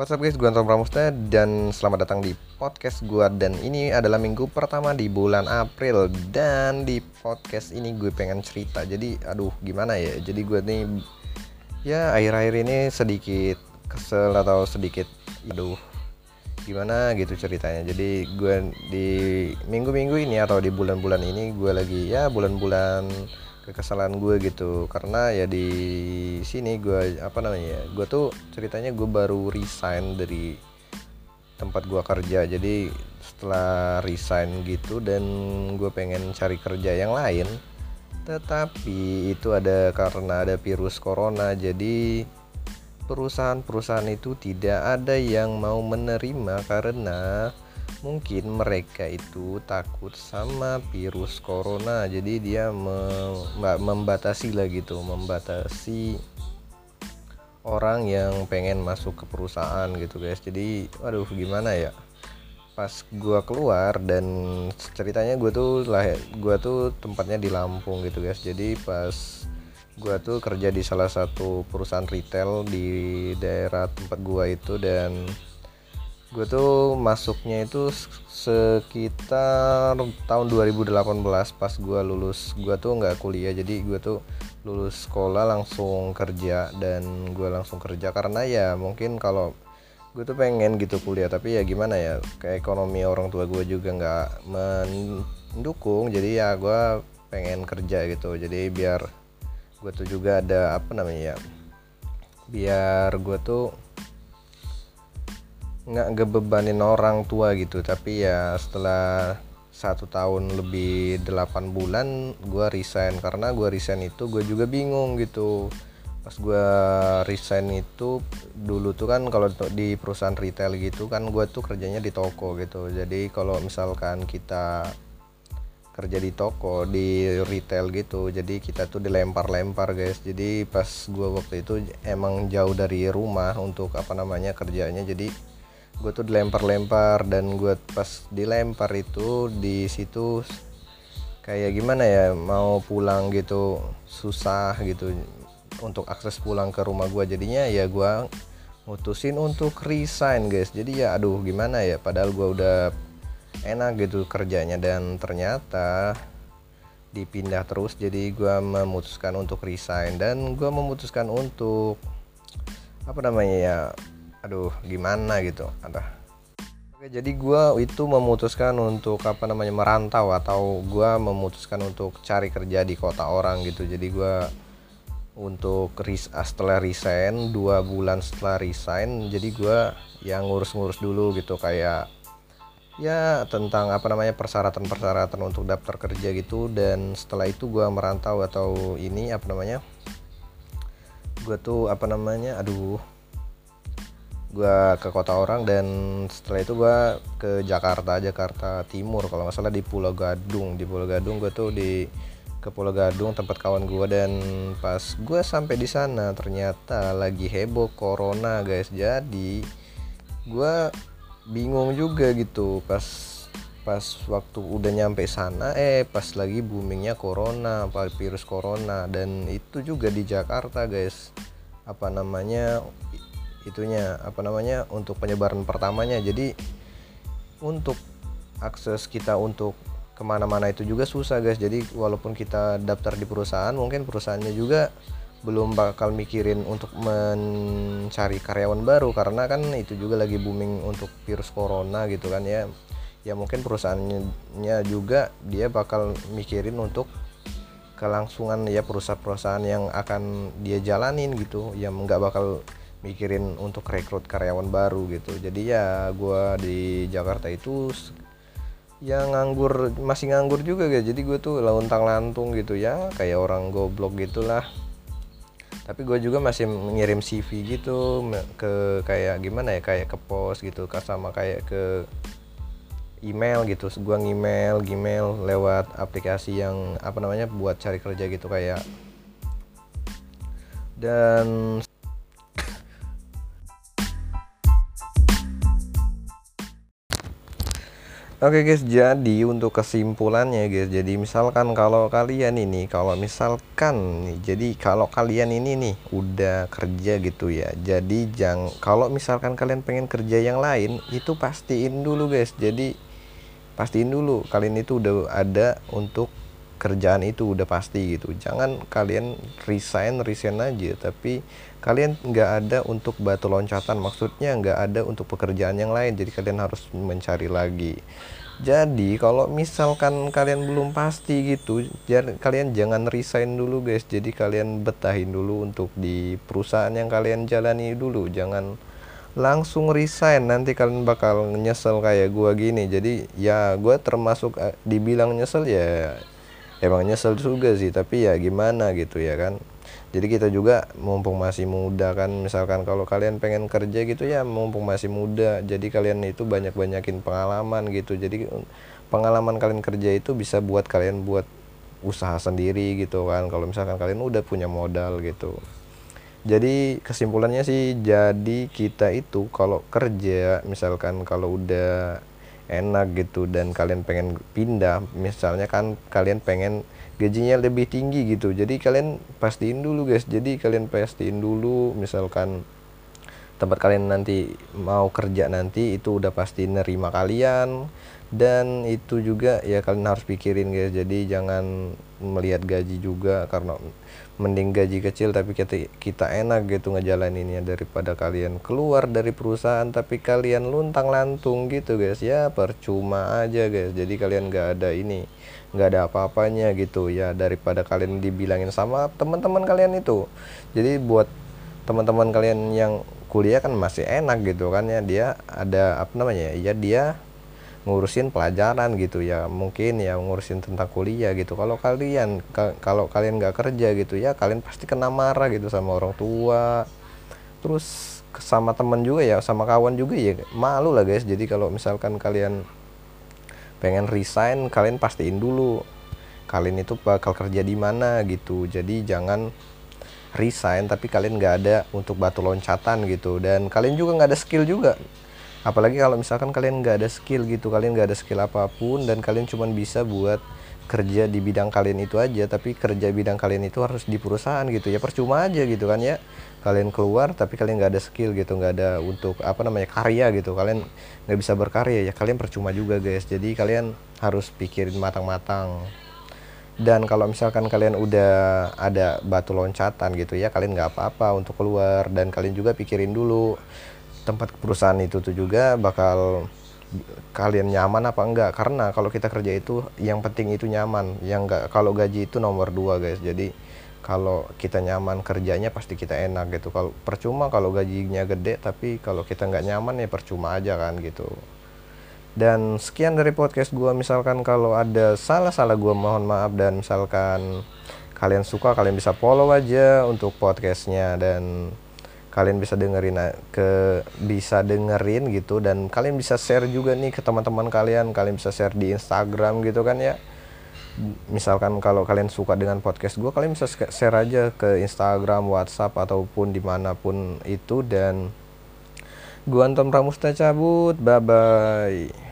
What's up guys, gue Anton Pramusta dan selamat datang di podcast gue Dan ini adalah minggu pertama di bulan April. Dan di podcast ini gue pengen cerita. Jadi aduh gimana ya? Jadi gue nih ya akhir-akhir ini sedikit kesel atau sedikit aduh gimana? gitu ceritanya. Jadi gue di minggu-minggu ini atau di bulan-bulan ini gue lagi ya bulan-bulan kekesalan gue gitu. Karena ya di sini gue apa namanya ya gue tuh ceritanya gue baru resign dari tempat gue kerja. Jadi setelah resign gitu dan gue pengen cari kerja yang lain tetapi itu ada karena ada virus corona. Jadi perusahaan-perusahaan itu tidak ada yang mau menerima karena mungkin mereka itu takut sama virus corona jadi dia membatasi lah gitu membatasi orang yang pengen masuk ke perusahaan gitu guys. Jadi waduh gimana ya? Pas gua keluar dan ceritanya gue tuh lah gua tuh tempatnya di Lampung gitu guys. Jadi pas gua tuh kerja di salah satu perusahaan retail di daerah tempat gua itu dan gue tuh masuknya itu sekitar tahun 2018 pas gue lulus. Gue tuh nggak kuliah jadi gue tuh lulus sekolah langsung kerja dan gue langsung kerja karena ya mungkin kalau gue tuh pengen gitu kuliah tapi ya gimana ya ke ekonomi orang tua gue juga nggak mendukung jadi ya gue pengen kerja gitu. Jadi biar gue tuh juga ada apa namanya ya biar gue tuh nggak ngebebanin orang tua gitu. Tapi ya setelah satu tahun lebih delapan bulan gue resign. Karena gue resign itu gue juga bingung gitu. Pas gue resign itu dulu tuh kan kalau di perusahaan retail gitu kan gue tuh kerjanya di toko gitu. Jadi kalau misalkan kita kerja di toko di retail gitu jadi kita tuh dilempar-lempar guys. Jadi pas gue waktu itu emang jauh dari rumah untuk apa namanya kerjanya. Jadi gue tuh dilempar-lempar dan gue pas dilempar itu di situ kayak gimana ya mau pulang gitu susah gitu untuk akses pulang ke rumah gue jadinya ya gue mutusin untuk resign guys. Jadi ya aduh gimana ya padahal gue udah enak gitu kerjanya. Dan ternyata dipindah terus jadi gue memutuskan untuk resign. Dan gue memutuskan untuk apa namanya ya aduh gimana gitu? Ada jadi gue itu memutuskan untuk apa namanya merantau atau gue memutuskan untuk cari kerja di kota orang gitu. Jadi gue untuk ris ah, setelah resign dua bulan setelah resign jadi gue yang ngurus-ngurus dulu gitu. Kayak ya tentang apa namanya persyaratan-persyaratan untuk daftar kerja gitu. Dan setelah itu gue merantau atau ini apa namanya gue tuh apa namanya aduh gue ke kota orang dan setelah itu gue ke Jakarta Jakarta Timur. Kalau nggak salah di Pulau Gadung. Di Pulau Gadung gue tuh di ke Pulau Gadung tempat kawan gue dan pas gue sampai di sana ternyata lagi heboh corona guys. Jadi gue bingung juga gitu. Pas pas waktu udah nyampe sana eh pas lagi boomingnya corona virus corona. Dan itu juga di Jakarta guys. Apa namanya itunya apa namanya untuk penyebaran pertamanya. Jadi untuk akses kita untuk ke mana-mana itu juga susah guys. Jadi walaupun kita daftar di perusahaan mungkin perusahaannya juga belum bakal mikirin untuk mencari karyawan baru karena kan itu juga lagi booming untuk virus corona gitu kan ya. Ya mungkin perusahaannya juga dia bakal mikirin untuk kelangsungan ya perusahaan-perusahaan yang akan dia jalanin gitu yang nggak bakal mikirin untuk rekrut karyawan baru gitu. Jadi ya gue di Jakarta itu yang nganggur masih nganggur juga gitu. Jadi gue tuh launtang lantung gitu ya kayak orang goblok gitulah. Tapi gue juga masih mengirim CV gitu ke kayak gimana ya kayak ke pos gitu sama kayak ke email gitu. Gue ngemail gmail lewat aplikasi yang apa namanya buat cari kerja gitu kayak. Dan Oke guys, jadi untuk kesimpulannya guys, jadi misalkan kalau kalian ini, kalau misalkan nih, jadi kalau kalian ini nih udah kerja gitu ya, jadi jangan kalau misalkan kalian pengen kerja yang lain, itu pastiin dulu guys. Jadi pastiin dulu kalian itu udah ada untuk kerjaan itu udah pasti gitu. Jangan kalian resign resign aja tapi kalian nggak ada untuk batu loncatan. Maksudnya nggak ada untuk pekerjaan yang lain jadi kalian harus mencari lagi. Jadi kalau misalkan kalian belum pasti gitu kalian jangan resign dulu guys. Jadi kalian betahin dulu untuk di perusahaan yang kalian jalani dulu. Jangan langsung resign. Nanti kalian bakal nyesel kayak gua gini. Jadi ya gua termasuk eh, dibilang nyesel ya emang nyesel juga sih tapi ya gimana gitu ya kan. Jadi kita juga mumpung masih muda kan misalkan kalau kalian pengen kerja gitu ya mumpung masih muda jadi kalian itu banyak-banyakin pengalaman gitu. Jadi pengalaman kalian kerja itu bisa buat kalian buat usaha sendiri gitu kan kalau misalkan kalian udah punya modal gitu. Jadi kesimpulannya sih jadi kita itu kalau kerja misalkan kalau udah enak gitu dan kalian pengen pindah misalnya kan kalian pengen gajinya lebih tinggi gitu. Jadi kalian pastiin dulu guys. Jadi kalian pastiin dulu misalkan tempat kalian nanti mau kerja nanti itu udah pasti nerima kalian. Dan itu juga ya kalian harus pikirin guys. Jadi jangan melihat gaji juga karena mending gaji kecil tapi kita kita enak gitu ngejalaninnya daripada kalian keluar dari perusahaan tapi kalian luntang lantung gitu guys. Ya percuma aja guys. Jadi kalian nggak ada ini nggak ada apa-apanya gitu. Ya daripada kalian dibilangin sama teman-teman kalian itu. Jadi buat teman-teman kalian yang kuliah kan masih enak gitu kan ya. Dia ada apa namanya ya dia ngurusin pelajaran gitu ya. Mungkin ya ngurusin tentang kuliah gitu. Kalau kalian kalau kalian nggak kerja gitu ya kalian pasti kena marah gitu sama orang tua. Terus sama temen juga ya sama kawan juga ya malu lah guys. Jadi kalau misalkan kalian pengen resign kalian pastiin dulu kalian itu bakal kerja di mana gitu. Jadi jangan resign tapi kalian nggak ada untuk batu loncatan gitu. Dan kalian juga nggak ada skill juga. Apalagi kalau misalkan kalian nggak ada skill gitu kalian nggak ada skill apa pun dan kalian cuma bisa buat kerja di bidang kalian itu aja tapi kerja bidang kalian itu harus di perusahaan gitu. Ya percuma aja gitu kan ya. Kalian keluar tapi kalian nggak ada skill gitu nggak ada untuk apa namanya karya gitu. Kalian nggak bisa berkarya ya kalian percuma juga guys. Jadi kalian harus pikirin matang-matang dan kalau misalkan kalian udah ada batu loncatan gitu ya kalian nggak apa-apa untuk keluar. Dan kalian juga pikirin dulu tempat perusahaan itu tuh juga bakal kalian nyaman apa enggak. Karena kalau kita kerja itu yang penting itu nyaman. Yang enggak kalau gaji itu nomor dua guys. Jadi kalau kita nyaman kerjanya pasti kita enak gitu. Kalau percuma kalau gajinya gede tapi kalau kita nggak nyaman ya percuma aja kan gitu dan sekian dari podcast gue misalkan kalau ada salah-salah gue mohon maaf. Dan misalkan kalian suka kalian bisa follow aja untuk podcastnya. Dan kalian bisa dengerin ke bisa dengerin gitu. Dan kalian bisa share juga nih ke teman-teman kalian. Kalian bisa share di Instagram gitu kan ya. Misalkan kalau kalian suka dengan podcast gue kalian bisa share aja ke Instagram WhatsApp ataupun di mana pun itu. Dan gue Anton Pramusta cabut. Bye bye